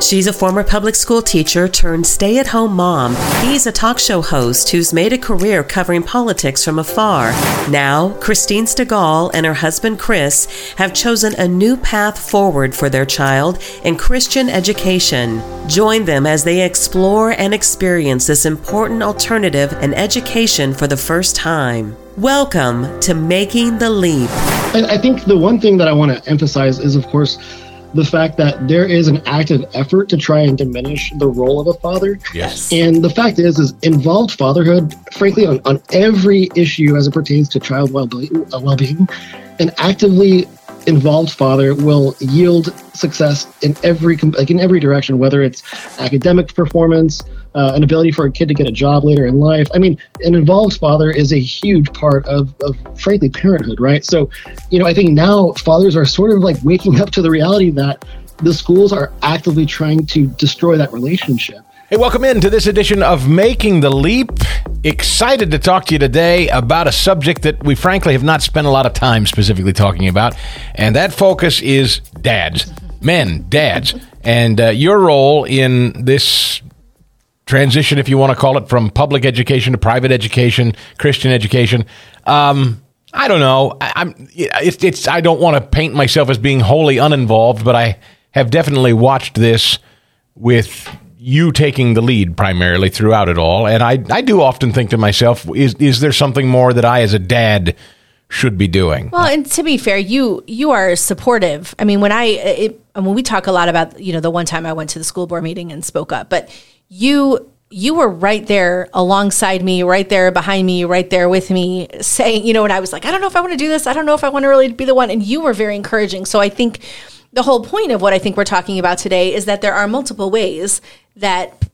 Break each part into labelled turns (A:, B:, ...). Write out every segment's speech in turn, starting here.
A: She's a former public school teacher turned stay at home mom. He's a talk show host who's made a career covering politics from afar. Now, Christine Stigall and her husband Chris have chosen a new path forward for their child in Christian education. Join them as they explore and experience this important alternative in education for the first time. Welcome to Making the Leap.
B: I think the one thing that I want to emphasize is, of course, the fact that there is an active effort to try and diminish the role of a father.
C: Yes.
B: And the fact is, is involved fatherhood, frankly, on, on every issue as it pertains to child well-being, uh, well-being, an actively involved father will yield success in every like in every direction, whether it's academic performance, uh, an ability for a kid to get a job later in life. I mean, an involved father is a huge part of, of frankly parenthood, right? So, you know, I think now fathers are sort of like waking up to the reality that the schools are actively trying to destroy that relationship.
C: Hey, welcome in to this edition of Making the Leap. Excited to talk to you today about a subject that we frankly have not spent a lot of time specifically talking about, and that focus is dads, men, dads, and uh, your role in this transition, if you want to call it, from public education to private education, Christian education. Um, I don't know. I, am it's, it's I don't want to paint myself as being wholly uninvolved, but I have definitely watched this with you taking the lead primarily throughout it all, and I I do often think to myself, is is there something more that I as a dad should be doing?
D: Well, and to be fair, you you are supportive. I mean, when I it, when we talk a lot about you know the one time I went to the school board meeting and spoke up, but you you were right there alongside me, right there behind me, right there with me, saying, you know, and I was like, I don't know if I want to do this. I don't know if I want to really be the one. And you were very encouraging. So I think the whole point of what I think we're talking about today is that there are multiple ways that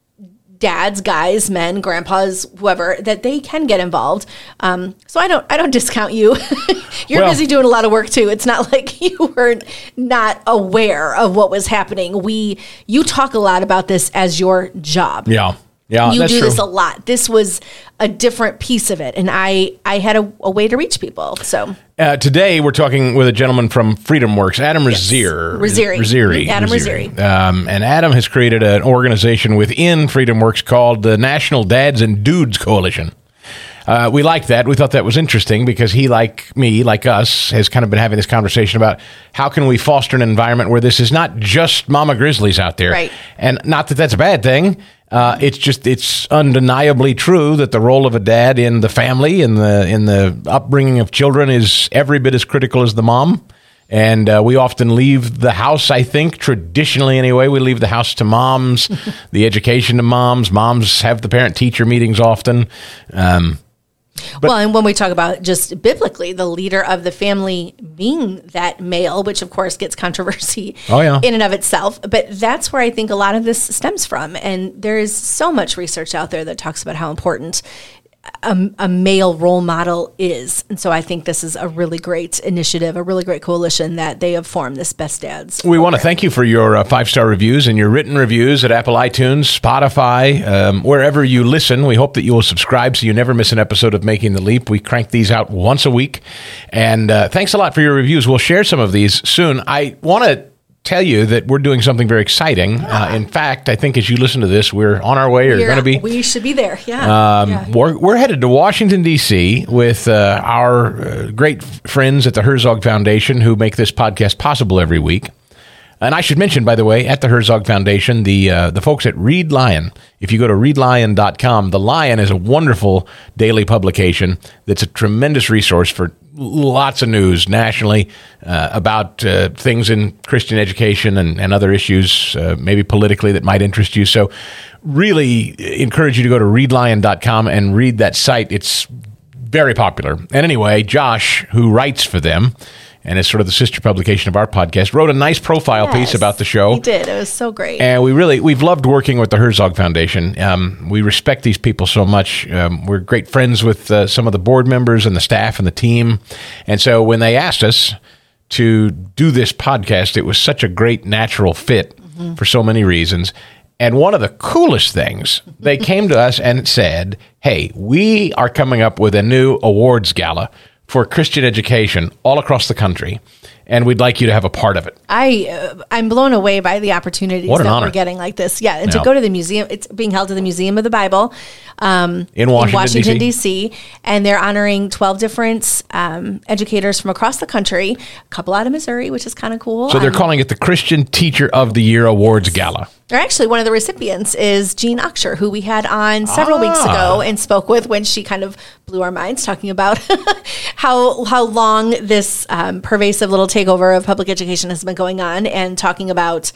D: dads, guys, men, grandpas, whoever, that they can get involved. Um, so I don't, I don't discount you. You're well, busy doing a lot of work too. It's not like you were not not aware of what was happening. We, you talk a lot about this as your job.
C: Yeah. Yeah,
D: you do
C: true.
D: this a lot. This was a different piece of it, and I I had a, a way to reach people. So
C: uh, today we're talking with a gentleman from Freedom Works, Adam yes. Razier.
D: Rizzieri. Adam Rizzieri.
C: Um, and Adam has created an organization within Freedom Works called the National Dads and Dudes Coalition. Uh, we liked that. We thought that was interesting because he, like me, like us, has kind of been having this conversation about how can we foster an environment where this is not just mama grizzlies out there,
D: right?
C: And not that that's a bad thing. Uh, it's just it's undeniably true that the role of a dad in the family in the in the upbringing of children is every bit as critical as the mom. And uh, we often leave the house, I think, traditionally anyway, we leave the house to moms, the education to moms. Moms have the parent teacher meetings often. Um,
D: but, well, and when we talk about just biblically, the leader of the family being that male, which of course gets controversy
C: oh, yeah.
D: in and of itself, but that's where I think a lot of this stems from. And there is so much research out there that talks about how important a, a, male role model is. And so I think this is a really great initiative, a really great coalition that they have formed, this Best Dads.
C: We want to thank you for your uh, five star reviews and your written reviews at Apple iTunes, Spotify, um, wherever you listen. We hope that you will subscribe so you never miss an episode of Making the Leap. We crank these out once a week. And uh, thanks a lot for your reviews. We'll share some of these soon. I want to tell you that we're doing something very exciting. Uh, in fact, I think as you listen to this, we're on our way or going to be.
D: We should be there. Yeah. Um,
C: yeah. We're, we're headed to Washington, D.C. with uh, our uh, great friends at the Herzog Foundation who make this podcast possible every week. And I should mention, by the way, at the Herzog Foundation, the uh, the folks at Read Lion. If you go to readlion.com, the Lion is a wonderful daily publication that's a tremendous resource for lots of news nationally uh, about uh, things in Christian education and, and other issues, uh, maybe politically, that might interest you. So, really encourage you to go to readlion.com and read that site. It's very popular. And anyway, Josh, who writes for them, and it's sort of the sister publication of our podcast, wrote a nice profile yes, piece about the show.
D: He did. It was so great.
C: And we really, we've loved working with the Herzog Foundation. Um, we respect these people so much. Um, we're great friends with uh, some of the board members and the staff and the team. And so when they asked us to do this podcast, it was such a great natural fit mm-hmm. for so many reasons. And one of the coolest things, they came to us and said, Hey, we are coming up with a new awards gala for Christian education all across the country. And we'd like you to have a part of it.
D: I uh, I'm blown away by the opportunities that
C: honor.
D: we're getting like this. Yeah, and
C: Yeah.
D: to go to the museum, it's being held at the Museum of the Bible um,
C: In Washington,
D: D.C. and they're honoring 12 different um, educators from across the country. A couple out of Missouri, which is kind of cool.
C: So they're
D: Um,
C: calling it the Christian Teacher of the Year Awards Gala.
D: Or actually, one of the recipients is Jean Oxher, who we had on several weeks
C: Ah.
D: ago and spoke with when she kind of blew our minds, talking about how how long this um, pervasive little takeover of public education has been going on, and talking about.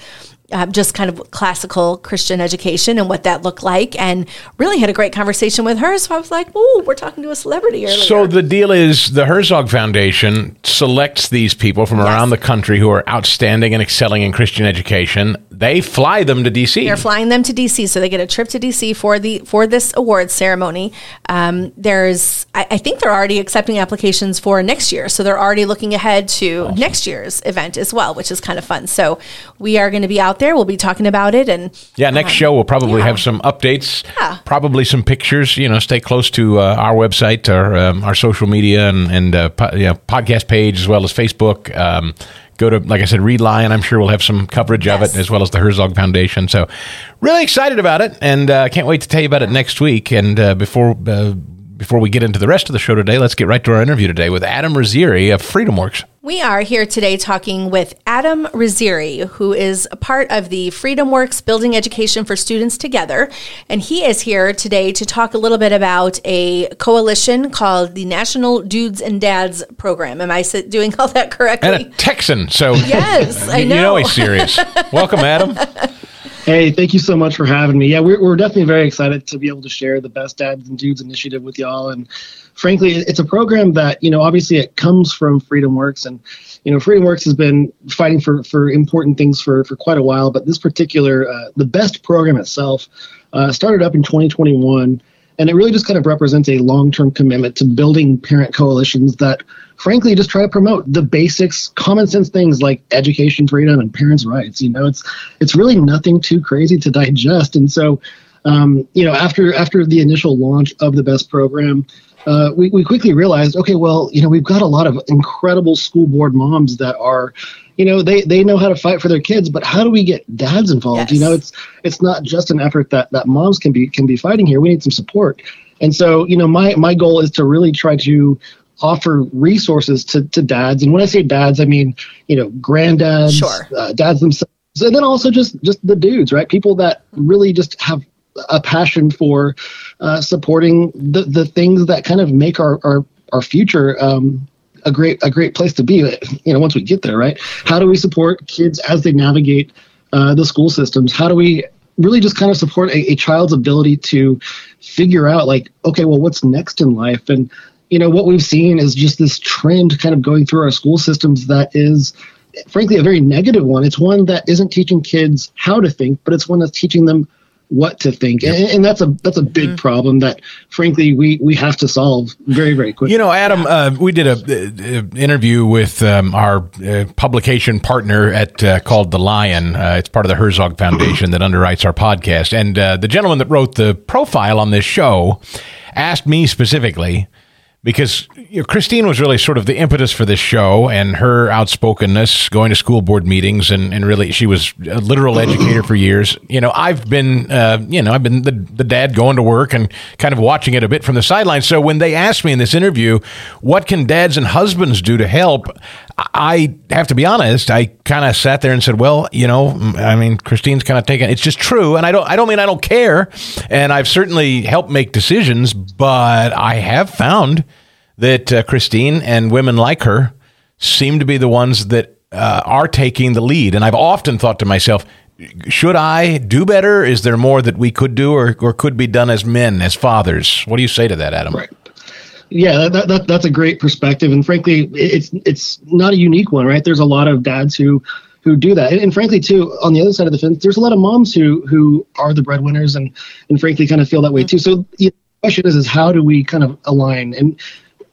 D: Um, just kind of classical Christian education and what that looked like, and really had a great conversation with her. So I was like, "Oh, we're talking to a celebrity earlier."
C: So the deal is the Herzog Foundation selects these people from around the country who are outstanding and excelling in Christian education. They fly them to DC.
D: They're flying them to DC, so they get a trip to DC for the for this awards ceremony. Um, there's, I, I think they're already accepting applications for next year, so they're already looking ahead to next year's event as well, which is kind of fun. So we are going to be out there. We'll be talking about it, and
C: Yeah, next show we'll probably
D: yeah.
C: have some updates,
D: Yeah.
C: probably some pictures. You know, stay close to uh, our website, our um, our social media, and and uh, po- you know, podcast page as well as Facebook. Um, go to, like I said, Read Lion. I'm sure we'll have some coverage of it as well as the Herzog Foundation. So, really excited about it, and uh, can't wait to tell you about it next week. And uh, before. Before we get into the rest of the show today, let's get right to our interview today with Adam Rizzieri of FreedomWorks.
D: we are here today talking with Adam Rizzieri, who is a part of the Freedom Works Building Education for Students Together. And he is here today to talk a little bit about a coalition called the National Dudes and Dads Program. Am I doing all that correctly?
C: And a Texan, so
D: Yes, I know.
C: you know
D: know.
C: he's serious. Welcome, Adam.
B: Hey, thank you so much for having me. Yeah, we're, we're definitely very excited to be able to share the Best Dads and Dudes initiative with y'all. And frankly, it's a program that, you know, obviously it comes from Freedom Works. And, you know, Freedom Works has been fighting for, for important things for, for quite a while. But this particular, uh, the BEST program itself uh, started up in 2021. And it really just kind of represents a long term commitment to building parent coalitions that, frankly, just try to promote the basics, common sense things like education freedom and parents' rights. You know, it's it's really nothing too crazy to digest. And so, um, you know, after after the initial launch of the BEST program, uh, we, we quickly realized, okay, well, you know, we've got a lot of incredible school board moms that are, you know, they, they know how to fight for their kids, but how do we get dads involved? You know, it's it's not just an effort that that moms can be can be fighting here. We need some support. And so, you know, my my goal is to really try to offer resources to, to dads. And when I say dads, I mean, you know, granddads,
D: Sure.
B: uh, dads themselves, and then also just just the dudes, right? People that really just have a passion for uh, supporting the the things that kind of make our our, our future um, a great a great place to be. You know, once we get there, right? How do we support kids as they navigate uh, the school systems? How do we really just kind of support a, a child's ability to figure out like, okay, well, what's next in life? And you know, what we've seen is just this trend kind of going through our school systems that is frankly a very negative one. It's one that isn't teaching kids how to think, but it's one that's teaching them what to think, and, and that's a that's a big problem that frankly we we have to solve very very quickly.
C: You know, Adam, uh, we did a, uh interview with um, our uh, publication partner at uh, called The Lion. Uh, it's part of the Herzog Foundation that underwrites our podcast. And uh, the gentleman that wrote the profile on this show asked me specifically because you know, Christine was really sort of the impetus for this show and her outspokenness, going to school board meetings, and, and really she was a literal educator for years. You know, I've been, uh, you know, I've been the, the dad going to work and kind of watching it a bit from the sidelines. So when they asked me in this interview, what can dads and husbands do to help? I have to be honest. I kind of sat there and said, "Well, you know, I mean, Christine's kind of taking it's just true, and I don't. I don't mean I don't care, and I've certainly helped make decisions, but I have found that uh, Christine and women like her seem to be the ones that uh, are taking the lead, and I've often thought to myself." Should I do better? Is there more that we could do or, or could be done as men, as fathers? What do you say to that, Adam?
B: Right. Yeah, that, that that's a great perspective, and frankly, it's it's not a unique one, right? There's a lot of dads who who do that, and, and frankly, too, on the other side of the fence, there's a lot of moms who who are the breadwinners, and and frankly, kind of feel that way too. So the question is, is how do we kind of align? And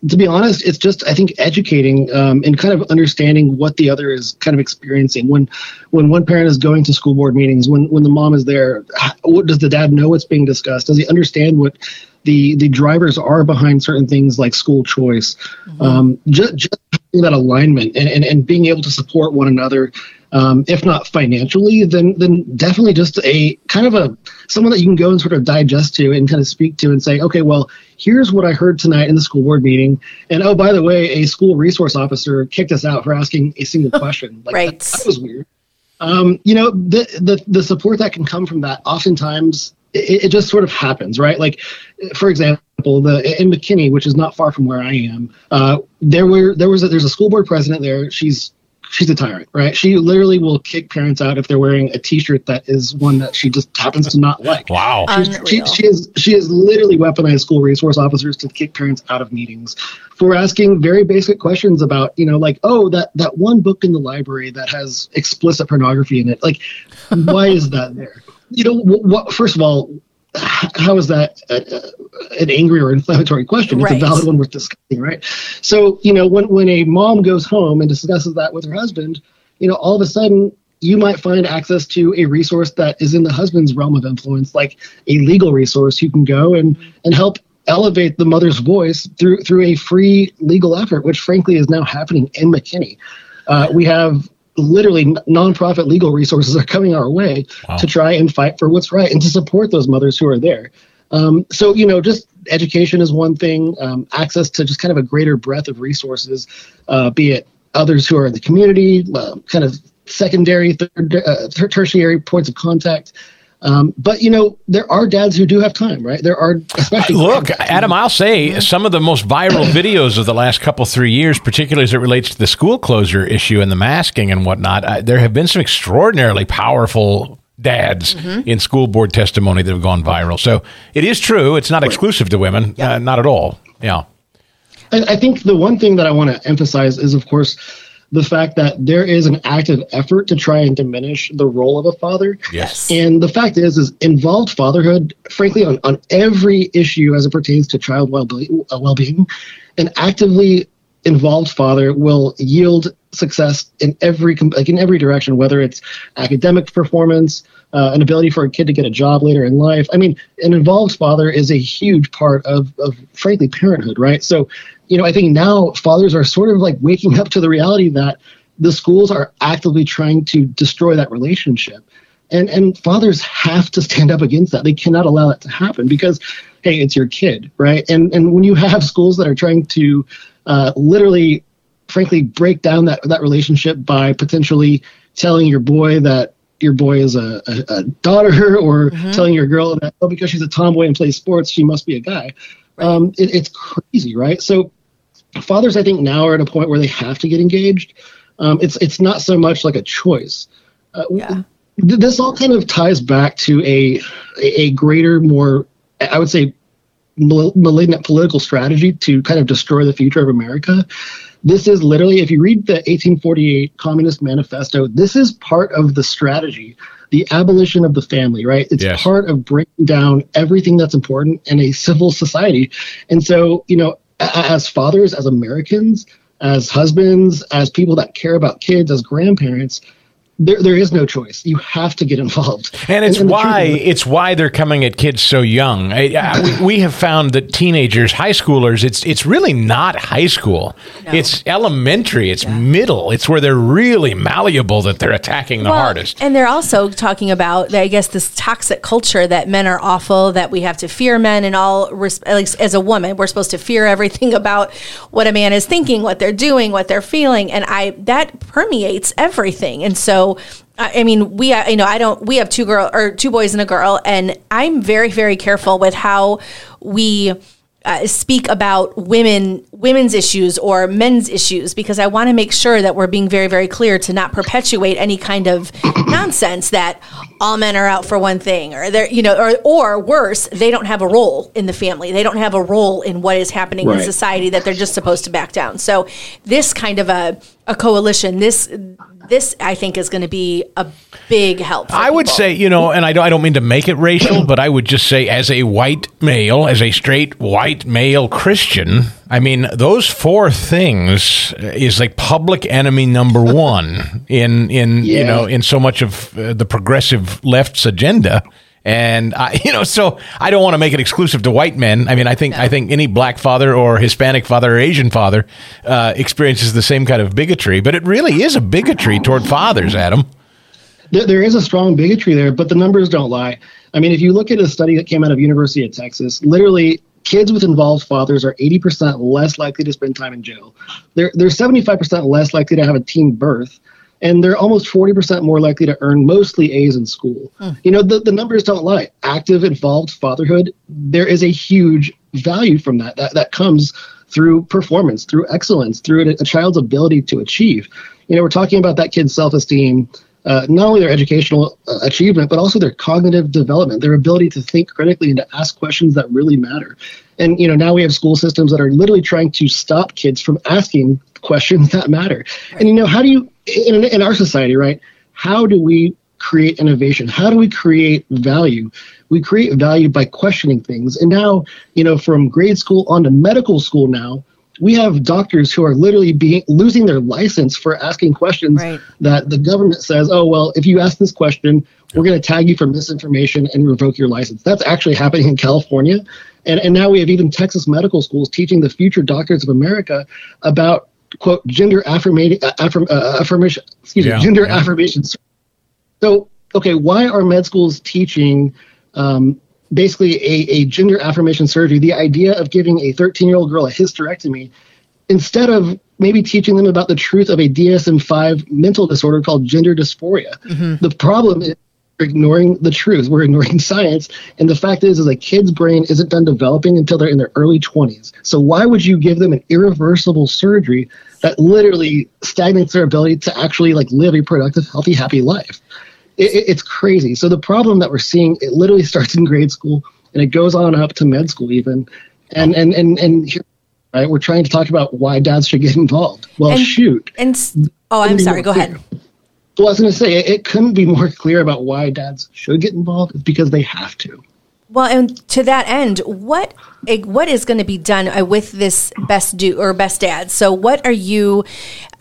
B: to be honest, it's just I think educating um, and kind of understanding what the other is kind of experiencing. When when one parent is going to school board meetings, when when the mom is there, what does the dad know what's being discussed? Does he understand what the the drivers are behind certain things like school choice? Um, just just that alignment and, and, and being able to support one another um, if not financially, then then definitely just a kind of a someone that you can go and sort of digest to and kind of speak to and say, okay, well, here's what I heard tonight in the school board meeting, and oh, by the way, a school resource officer kicked us out for asking a single question. Like,
D: right,
B: that, that was weird. Um, you know, the, the the support that can come from that oftentimes it, it, just sort of happens, right? Like, for example, the in McKinney, which is not far from where I am, uh, there were there was a, there's a school board president there. She's she's a tyrant, right? She literally will kick parents out if they're wearing a T-shirt that is one that she just happens to not like.
C: Wow,
B: she, she is she has literally weaponized school resource officers to kick parents out of meetings for asking very basic questions about, you know, like, oh, that that one book in the library that has explicit pornography in it, like, why is that there? You know, what? First of all, how is that a, an angry or inflammatory question? It's right. a valid one worth discussing, right? So, you know, when, when a mom goes home and discusses that with her husband, you know, all of a sudden you might find access to a resource that is in the husband's realm of influence, like a legal resource. You can go and, and help elevate the mother's voice through through a free legal effort, which frankly is now happening in McKinney. Uh, we have literally nonprofit legal resources are coming our way wow. to try and fight for what's right and to support those mothers who are there. Um, so, you know, just education is one thing, um, access to just kind of a greater breadth of resources, uh, be it others who are in the community, uh, kind of secondary, third, uh, tertiary points of contact. Um, but you know, there are dads who do have time, right? There are, especially.
C: Look, Adam, I'll say some of the most viral videos of the last couple three years, particularly as it relates to the school closure issue and the masking and whatnot. Uh, there have been some extraordinarily powerful dads mm-hmm. in school board testimony that have gone viral. So it is true; it's not exclusive to women, yeah. uh, not at all. Yeah.
B: I, I think the one thing that I want to emphasize is, of course the fact that there is an active effort to try and diminish the role of a father.
C: Yes.
B: And the fact is, is involved fatherhood, frankly, on, on every issue as it pertains to child well-being, uh, well-being, an actively involved father will yield success in every like in every direction, whether it's academic performance, uh, an ability for a kid to get a job later in life. I mean, an involved father is a huge part of, of frankly parenthood, right? So you know, I think now fathers are sort of like waking up to the reality that the schools are actively trying to destroy that relationship. And and fathers have to stand up against that. They cannot allow that to happen because hey, it's your kid, right? And and when you have schools that are trying to uh, literally, frankly, break down that that relationship by potentially telling your boy that your boy is a, a, a daughter or mm-hmm. telling your girl that oh because she's a tomboy and plays sports she must be a guy right. um, it, it's crazy right so fathers, I think, now are at a point where they have to get engaged. Um, it's it's not so much like a choice. Uh, yeah. This all kind of ties back to a a greater, more I would say, malignant political strategy to kind of destroy the future of America. This is literally, if you read the 1848 Communist Manifesto, this is part of the strategy, the abolition of the family, right? It's yes. part of breaking down everything that's important in a civil society. And so, you know, as fathers, as Americans, as husbands, as people that care about kids, as grandparents, there, there is no choice. You have to get involved,
C: and it's and, and why the it's why they're coming at kids so young. I, I, we, we, have found that teenagers, high schoolers, it's it's really not high school. No. It's elementary. It's yeah. middle. It's where they're really malleable that they're attacking the well, hardest.
D: And they're also talking about, I guess, this toxic culture that men are awful, that we have to fear men, and all. At least as a woman, we're supposed to fear everything about what a man is thinking, what they're doing, what they're feeling, and I that permeates everything, and so. I mean, we, you know, I don't, we have two girl or two boys and a girl, and I'm very, very careful with how we uh, speak about women women's issues or men's issues because I want to make sure that we're being very very clear to not perpetuate any kind of nonsense that all men are out for one thing or they're you know or or worse they don't have a role in the family they don't have a role in what is happening right. in society that they're just supposed to back down so this kind of a a coalition this this I think is going to be a big help.
C: I
D: people.
C: would say, you know, and I don't, I don't mean to make it racial, but I would just say, as a white male, as a straight white male Christian, I mean, those four things is like public enemy number one in in yeah. you know in so much of uh, the progressive left's agenda And I, you know, so I don't want to make it exclusive to white men. I mean, I think I think any black father or Hispanic father or Asian father uh, experiences the same kind of bigotry. But it really is a bigotry toward fathers, Adam.
B: There, there is a strong bigotry there, but the numbers don't lie. I mean, if you look at a study that came out of University of Texas, literally kids with involved fathers are 80% less likely to spend time in jail. They're, they're 75% less likely to have a teen birth and they're almost 40% more likely to earn mostly A's in school. Hmm. You know, the, the numbers don't lie. Active, involved fatherhood, there is a huge value from that. That, that comes through performance, through excellence, through a, a child's ability to achieve. You know, we're talking about that kid's self esteem, uh, not only their educational uh, achievement, but also their cognitive development, their ability to think critically and to ask questions that really matter. And you know, now we have school systems that are literally trying to stop kids from asking questions that matter. And you know, how do you in, in our society, right? How do we create innovation? How do we create value? We create value by questioning things. And now, you know, from grade school on to medical school now, we have doctors who are literally being losing their license for asking questions right. that the government says, "Oh, well, if you ask this question, we're going to tag you for misinformation and revoke your license." That's actually happening in California. And and now we have even Texas medical schools teaching the future doctors of America about quote gender affirmation affirm, uh, affirmation excuse yeah, me gender yeah. affirmation so okay why are med schools teaching um, basically a, a gender affirmation surgery the idea of giving a 13 year old girl a hysterectomy instead of maybe teaching them about the truth of a dsm-5 mental disorder called gender dysphoria mm-hmm. the problem is ignoring the truth. We're ignoring science. And the fact is, is a kid's brain isn't done developing until they're in their early 20s. So why would you give them an irreversible surgery that literally stagnates their ability to actually like live a productive, healthy, happy life? It, it, it's crazy. So the problem that we're seeing, it literally starts in grade school and it goes on up to med school even. And and and and here, right, we're trying to talk about why dads should get involved. Well,
D: and,
B: shoot.
D: And oh, I'm sorry. Go ahead.
B: Well, I was going to say, it, it couldn't be more clear about why dads should get involved. It's because they have to.
D: Well, and to that end, what what is going to be done uh, with this best do or best dad? So, what are you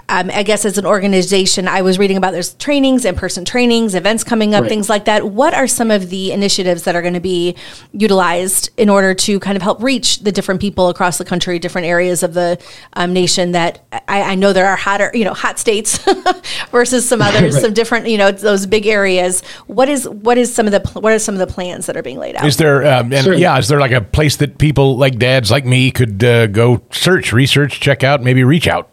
D: um, I guess as an organization, I was reading about there's trainings, in person trainings, events coming up, right. things like that. What are some of the initiatives that are going to be utilized in order to kind of help reach the different people across the country, different areas of the um, nation that I, I, know there are hotter, you know, hot states versus some others, right. some different, you know, those big areas. What is what is some of the what are some of the plans that are being laid out?
C: Is there, um, and sure. yeah, is there like a place that people like dads like me could uh, go search, research, check out, maybe reach out?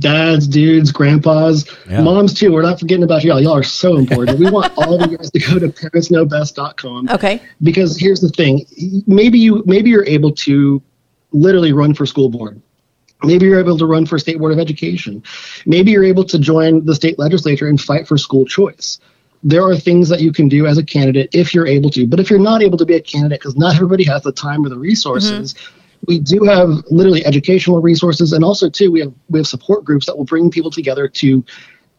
B: Dads, dudes, grandpas, yeah. moms too. We're not forgetting about y'all. Y'all are so important. we want all of you guys to go to parentsknowbest.com.
D: Okay.
B: Because here's the thing. Maybe you maybe you're able to literally run for school board. Maybe you're able to run for state board of education. Maybe you're able to join the state legislature and fight for school choice. There are things that you can do as a candidate if you're able to. But if you're not able to be a candidate because not everybody has the time or the resources, mm-hmm we do have literally educational resources, and also too we have we have support groups that will bring people together to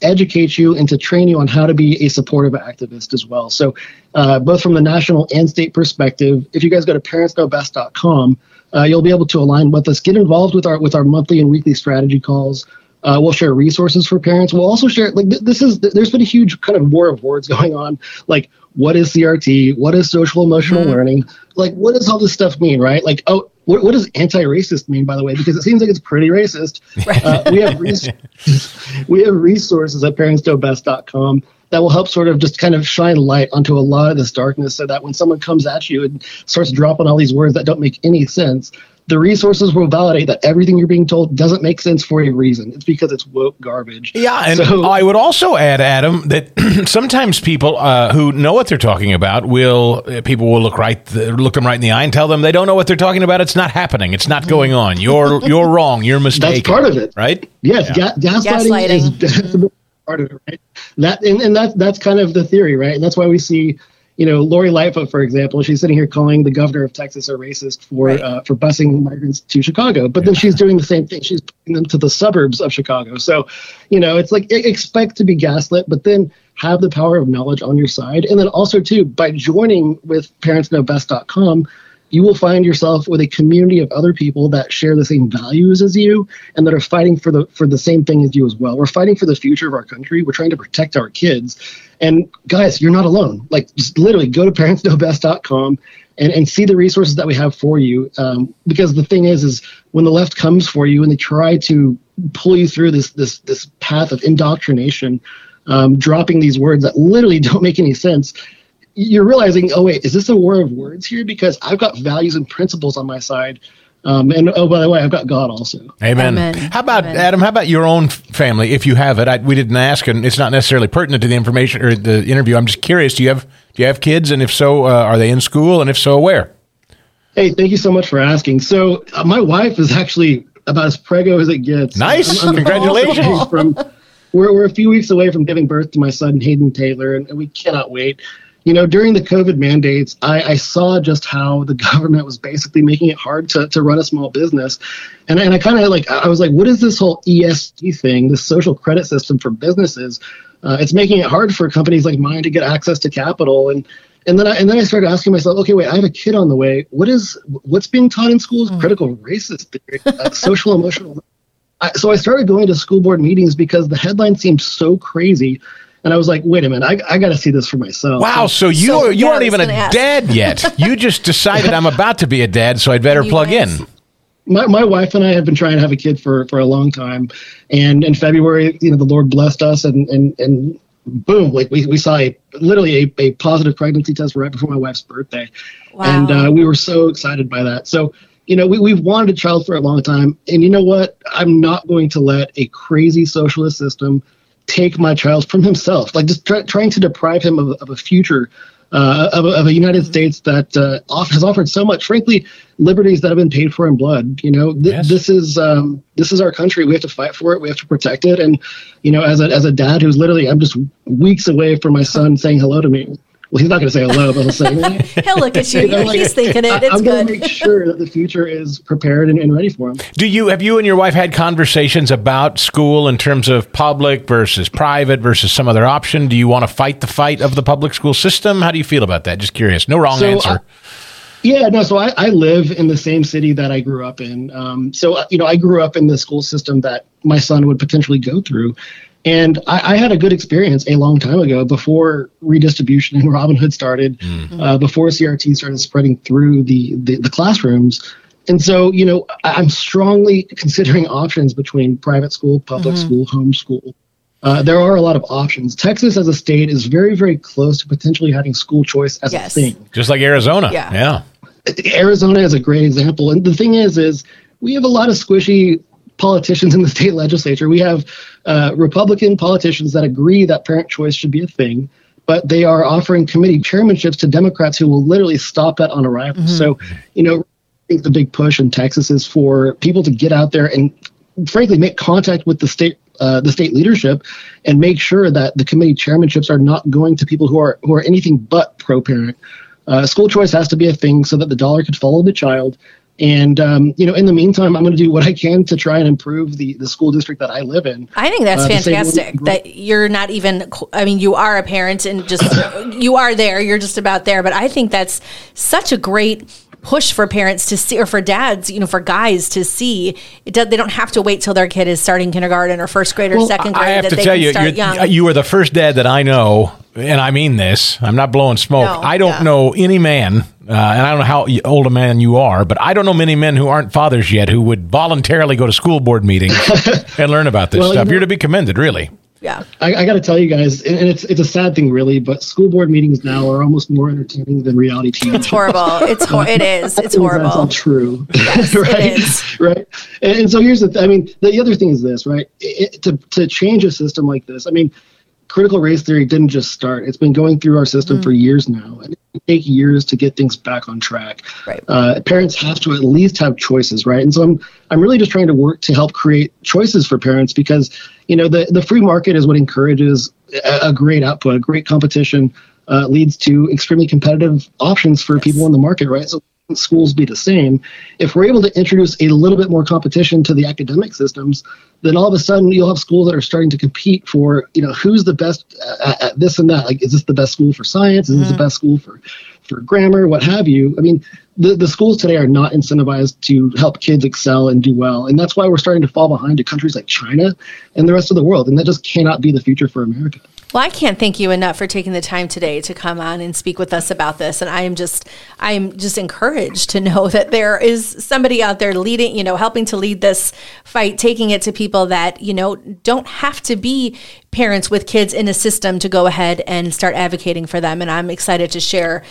B: educate you and to train you on how to be a supportive activist as well. So, uh, both from the national and state perspective, if you guys go to parentsknowbest.com, uh, you'll be able to align with us, get involved with our with our monthly and weekly strategy calls. Uh, we'll share resources for parents. We'll also share like th- this is th- there's been a huge kind of war of words going on. Like, what is CRT? What is social emotional mm-hmm. learning? Like, what does all this stuff mean? Right? Like, oh, what, what does anti-racist mean, by the way? Because it seems like it's pretty racist. Uh, we have res- we have resources at parentsknowbest.com that will help sort of just kind of shine light onto a lot of this darkness, so that when someone comes at you and starts dropping all these words that don't make any sense, the resources will validate that everything you're being told doesn't make sense for a reason. It's because it's woke garbage.
C: Yeah, and so, I would also add, Adam, that sometimes people uh, who know what they're talking about will uh, people will look right look them right in the eye and tell them they don't know what they're talking about. It's not happening. It's not going on. You're you're wrong. You're mistaken.
B: That's part of it,
C: right?
B: Yes, yeah. ga- gaslighting, gaslighting, is part of it, right? That and, and that that's kind of the theory, right? And that's why we see you know, Lori Lightfoot, for example, she's sitting here calling the governor of Texas a racist for right. uh, for busing migrants to Chicago, but then she's doing the same thing. She's putting them to the suburbs of Chicago. So, you know, it's like expect to be gaslit, but then have the power of knowledge on your side, and then also too by joining with ParentsKnowBest.com, you will find yourself with a community of other people that share the same values as you and that are fighting for the for the same thing as you as well. We're fighting for the future of our country. We're trying to protect our kids. And guys, you're not alone. Like just literally go to parentsknowbest.com and, and see the resources that we have for you. Um, because the thing is, is when the left comes for you and they try to pull you through this this this path of indoctrination, um, dropping these words that literally don't make any sense you're realizing, oh wait, is this a war of words here? Because I've got values and principles on my side. Um, and oh, by the way, I've got God also.
C: Amen. Amen. How about Amen. Adam? How about your own family, if you have it? I, we didn't ask, and it's not necessarily pertinent to the information or the interview. I'm just curious. Do you have do you have kids? And if so, uh, are they in school? And if so, where?
B: Hey, thank you so much for asking. So, uh, my wife is actually about as prego as it gets.
C: Nice. I'm, I'm Congratulations.
B: From, we're, we're a few weeks away from giving birth to my son Hayden Taylor, and, and we cannot wait you know, during the COVID mandates, I, I, saw just how the government was basically making it hard to, to run a small business. And, and I kind of like, I was like, what is this whole ESG thing, this social credit system for businesses? Uh, it's making it hard for companies like mine to get access to capital. And, and then I, and then I started asking myself, okay, wait, I have a kid on the way. What is, what's being taught in schools? Mm. Critical races theory, uh, social emotional. I, so I started going to school board meetings because the headline seemed so crazy and I was like, wait a minute, I, I got to see this for myself.
C: Wow, so you so, you yeah, aren't even a ask. dad yet. you just decided I'm about to be a dad, so I'd better plug guys. in.
B: My, my wife and I have been trying to have a kid for, for a long time, and in February, you know, the Lord blessed us, and and and boom, like we, we saw a literally a, a positive pregnancy test right before my wife's birthday, wow. and uh, we were so excited by that. So you know, we, we've wanted a child for a long time. And you know what? I'm not going to let a crazy socialist system take my child from himself, like just try, trying to deprive him of, of a future, uh, of, of, a United mm-hmm. States that uh, off, has offered so much. Frankly, liberties that have been paid for in blood. You know, th- yes. this is um, this is our country. We have to fight for it. We have to protect it. And you know, as a as a dad who's literally, I'm just weeks away from my son saying hello to me well, he's not going to say hello, but he'll say,
D: he'll look at you. you know, like, he's thinking it. It's
B: I'm
D: going
B: to make sure that the future is prepared and, and, ready for him.
C: Do you have you and your wife had conversations about school in terms of public versus private versus some other option? Do you want to fight the fight of the public school system? How do you feel about that? Just curious. No wrong so, answer. Uh,
B: yeah, no. So I, I live in the same city that I grew up in. Um, so uh, you know, I grew up in the school system that my son would potentially go through. And I, I, had a good experience a long time ago before redistribution and Robinhood started, mm-hmm. uh, before CRT started spreading through the, the, the, classrooms. And so, you know, I'm strongly considering options between private school, public mm-hmm. school, homeschool. Uh, there are a lot of options. Texas, as a state, is very, very close to potentially having school choice as yes. a thing.
C: Just like Arizona.
D: Yeah.
C: yeah.
B: Arizona is a great example. And the thing is, is we have a lot of squishy politicians in the state legislature. We have uh, Republican politicians that agree that parent choice should be a thing, but they are offering committee chairmanships to Democrats who will literally stop that on arrival. Mm-hmm. So, you know, I think the big push in Texas is for people to get out there and, frankly, make contact with the state. Uh, the state leadership and make sure that the committee chairmanships are not going to people who are who are anything but pro-parent. Uh, school choice has to be a thing so that the dollar could follow the child and um, you know, in the meantime, I'm going to do what I can to try and improve the the school district that I live in.
D: I think that's uh, fantastic. That you're not even. I mean, you are a parent and just you are there. You're just about there. But I think that's such a great push for parents to see or for dads you know for guys to see it does, they don't have to wait till their kid is starting kindergarten or first grade or well, second grade
C: I have
D: to
C: tell you you are the first dad that I know and I mean this I'm not blowing smoke no, I don't yeah. know any man uh, and I don't know how old a man you are, but I don't know many men who aren't fathers yet who would voluntarily go to school board meetings and learn about this well, stuff. You are to be commended, really.
D: Yeah,
B: I, I got to tell you guys, and it's it's a sad thing, really, but school board meetings now are almost more entertaining than reality TV.
D: It's horrible. It's ho- it is. It's horrible.
B: That's all true.
D: Yes, right. It is.
B: Right. And, and, so here's the. Th- I mean, the other thing is this, right? It, to to change a system like this, I mean, critical race theory didn't just start. It's been going through our system mm. for years now, and it take years to get things back on track.
D: Right.
B: Uh, parents have to at least have choices, right? And so I'm I'm really just trying to work to help create choices for parents because you know the the free market is what encourages a, a great output, a great competition. Uh, leads to extremely competitive options for yes. people in the market, right? So schools be the same. If we're able to introduce a little bit more competition to the academic systems, then all of a sudden you'll have schools that are starting to compete for, you know, who's the best at, at this and that. Like, is this the best school for science? Is this the mm-hmm. best school for, for grammar? What have you? I mean, the, the schools today are not incentivized to help kids excel and do well. And that's why we're starting to fall behind to countries like China and the rest of the world. And that just cannot be the future for America.
D: Well, I can't thank you enough for taking the time today to come on and speak with us about this. And I am just, I am just encouraged to know that there is somebody out there leading, you know, helping to lead this fight, taking it to people that, you know, don't have to be parents with kids in a system to go ahead and start advocating for them. And I'm excited to share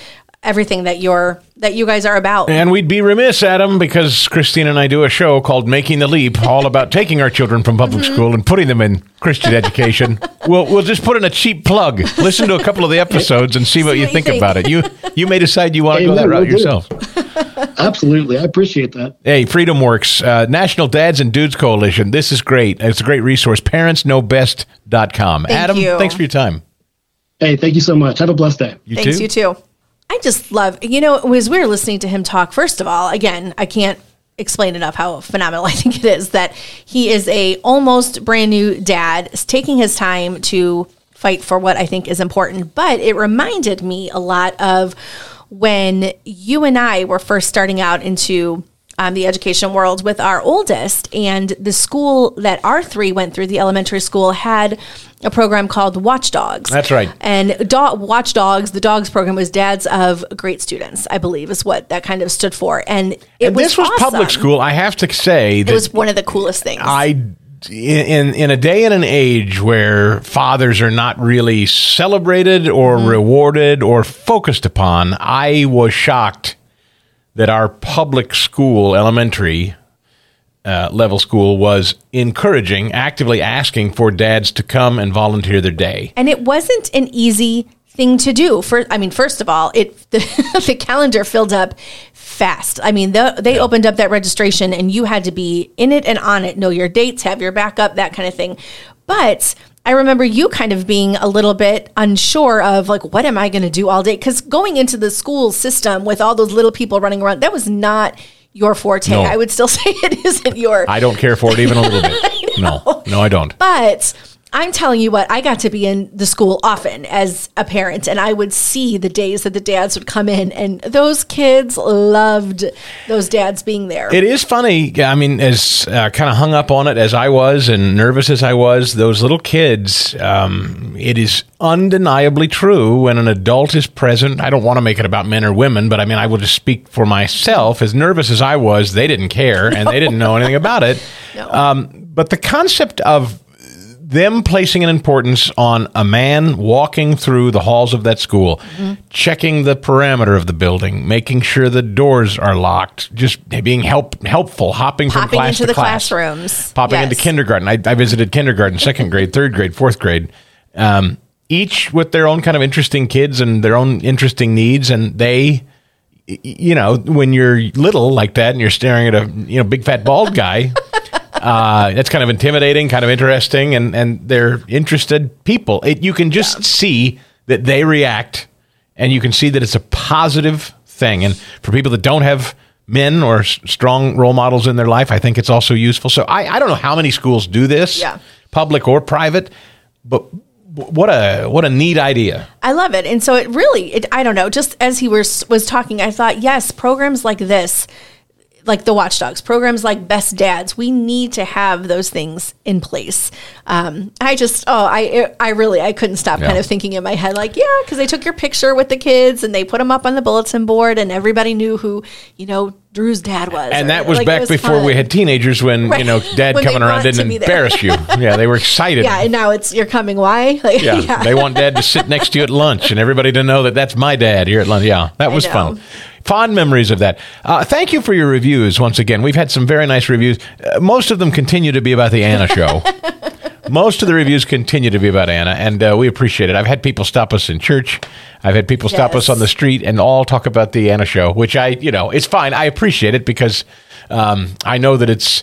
D: everything that you're that you guys are about.
C: And we'd be remiss, Adam, because Christine and I do a show called Making the Leap, all about taking our children from public mm-hmm. school and putting them in Christian education. we'll we'll just put in a cheap plug. Listen to a couple of the episodes and see, see what, you, think, think, about it. You you may decide you want to go that route yourself.
B: Absolutely, I appreciate that.
C: Hey, Freedom Works, uh, National Dads and Dudes Coalition. This is great. It's a great resource. ParentsKnowBest.com.
D: Thank
C: Adam,
D: you.
C: thanks for your time.
B: Hey, thank you so much. Have a blessed day.
C: You
D: Thanks,
C: too.
D: you too. I just love, you know, as we were listening to him talk, first of all, again, I can't explain enough how phenomenal I think it is that he is a almost brand new dad, taking his time to fight for what I think is important. But it reminded me a lot of when you and I were first starting out into um, the education world with our oldest, and the school that our three went through, the elementary school, had a program called Watchdogs.
C: That's right.
D: And do- Watchdogs, the dogs program was dads of great students, I believe, is what that kind of stood for. And it
C: and
D: was
C: this was
D: awesome.
C: public school. I have to say that
D: It was one of the coolest things.
C: I in in a day and an age where fathers are not really celebrated or mm-hmm. rewarded or focused upon, I was shocked that our public school, elementary uh, level school, was encouraging, actively asking for dads to come and volunteer their day.
D: And it wasn't an easy thing to do. For I mean, first of all, it the, the calendar filled up fast. I mean, the, they opened up that registration, and you had to be in it and on it, know your dates, have your backup, that kind of thing. But I remember you kind of being a little bit unsure of like, what am I going to do all day? Because going into the school system with all those little people running around, that was not your forte. No. I would still say it isn't your.
C: I don't care for it even a little bit. no, no, I don't.
D: But I'm telling you what, I got to be in the school often as a parent, and I would see the days that the dads would come in, and those kids loved those dads being there.
C: It is funny. I mean, as uh, kind of hung up on it as I was and nervous as I was, those little kids, um, it is undeniably true when an adult is present. I don't want to make it about men or women, but I mean, I will just speak for myself. As nervous as I was, they didn't care and they didn't know anything about it. No. Um, but the concept of them placing an importance on a man walking through the halls of that school, mm-hmm. checking the parameter of the building, making sure the doors are locked, just being help helpful, hopping
D: popping
C: from class
D: into
C: to
D: the
C: class,
D: classrooms,
C: popping yes. into kindergarten. I, I, visited kindergarten, second grade, third grade, fourth grade. Um, each with their own kind of interesting kids and their own interesting needs, and they you know, when you're little like that and you're staring at a you know big fat bald guy, uh, it's kind of intimidating, kind of interesting, and and they're interested people. It, you can just yeah. see that they react, and you can see that it's a positive thing. And for people that don't have men or s- strong role models in their life, I think it's also useful. So I, I don't know how many schools do this,
D: yeah.
C: public or private, but what a what a neat idea.
D: I love it. And so it really it, I don't know, just as he was was talking, I thought, yes, programs like this like the watchdogs programs like best dads we need to have those things in place um, i just oh i i really i couldn't stop yeah. kind of thinking in my head like yeah because they took your picture with the kids and they put them up on the bulletin board and everybody knew who you know drew's dad was
C: and that was like, back was before fun. we had teenagers when right. you know dad coming around didn't embarrass you yeah they were excited
D: yeah and now it's you're coming why
C: like, yeah, yeah, they want dad to sit next to you at lunch and everybody to know that that's my dad here at lunch yeah that was fun fond memories of that. Uh, thank you for your reviews once again. We've had some very nice reviews. Uh, most of them continue to be about the Anna show. most of the reviews continue to be about Anna, and uh, we appreciate it. I've had people stop us in church. I've had people stop yes. us on the street and all talk about the Anna show, which I, you know, it's fine. I appreciate it because um, I know that it's.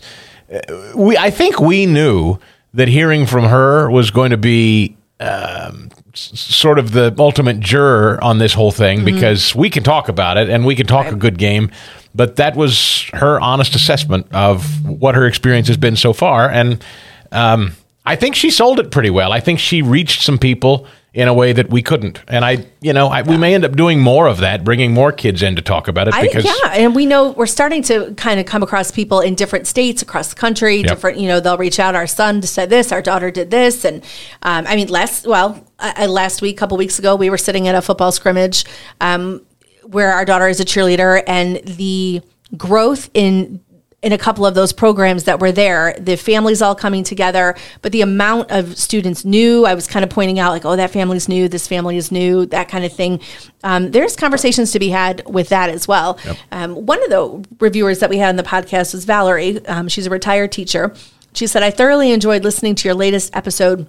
C: Uh, we, I think we knew that hearing from her was going to be um, sort of the ultimate juror on this whole thing mm-hmm. because we can talk about it and we can talk right. a good game, but that was her honest assessment of what her experience has been so far, and um, I think she sold it pretty well. I think she reached some people in a way that we couldn't. And I, you know, I, we may end up doing more of that, bringing more kids in to talk about it
D: I,
C: because
D: yeah, and we know we're starting to kind of come across people in different states across the country. Different, you know, they'll reach out. Our son said this, our daughter did this, and um, I mean, last well, uh, last week, a couple weeks ago, we were sitting at a football scrimmage um, where our daughter is a cheerleader, and the growth in in a couple of those programs that were there, the families all coming together, but the amount of students new, I was kind of pointing out like, oh, that family's new, this family is new, that kind of thing. Um, there's conversations to be had with that as well. Yep. Um, one of the reviewers that we had on the podcast was Valerie. Um, she's a retired teacher. She said, I thoroughly enjoyed listening to your latest episode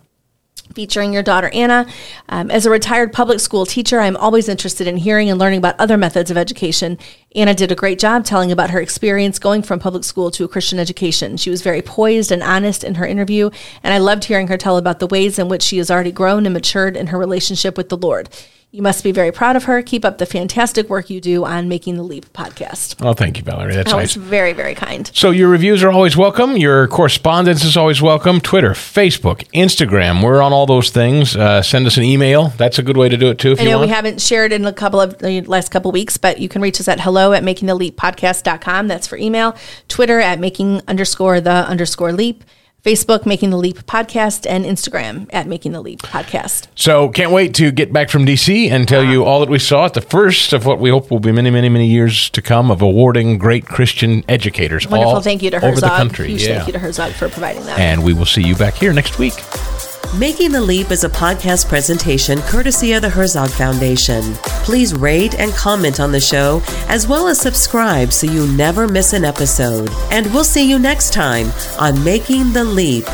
D: featuring your daughter Anna. Um, as a retired public school teacher, I'm always interested in hearing and learning about other methods of education. Anna did a great job telling about her experience going from public school to a Christian education. She was very poised and honest in her interview, and I loved hearing her tell about the ways in which she has already grown and matured in her relationship with the Lord. You must be very proud of her. Keep up the fantastic work you do on Making the Leap podcast.
C: Oh, thank you, Valerie. That's
D: that
C: nice.
D: very, very kind.
C: So your reviews are always welcome. Your correspondence is always welcome. Twitter, Facebook, Instagram. We're on all those things. Uh, send us an email. That's a good way to do it too. If
D: I
C: you
D: know we haven't shared in a couple of the last couple of weeks, but you can reach us at hello at makingtheleappodcast.com. That's for email. Twitter at making underscore the underscore leap. Facebook, Making the Leap Podcast, and Instagram at Making the Leap Podcast.
C: So can't wait to get back from DC and tell you all that we saw at the first of what we hope will be many, many, many years to come of awarding great Christian educators.
D: Wonderful.
C: all
D: Thank you to
C: over
D: Herzog.
C: the country.
D: Huge
C: yeah.
D: thank you to Herzog for providing that.
C: And we will see you back here next week.
A: Making the Leap is a podcast presentation courtesy of the Herzog Foundation. Please rate and comment on the show, as well as subscribe so you never miss an episode. And we'll see you next time on Making the Leap.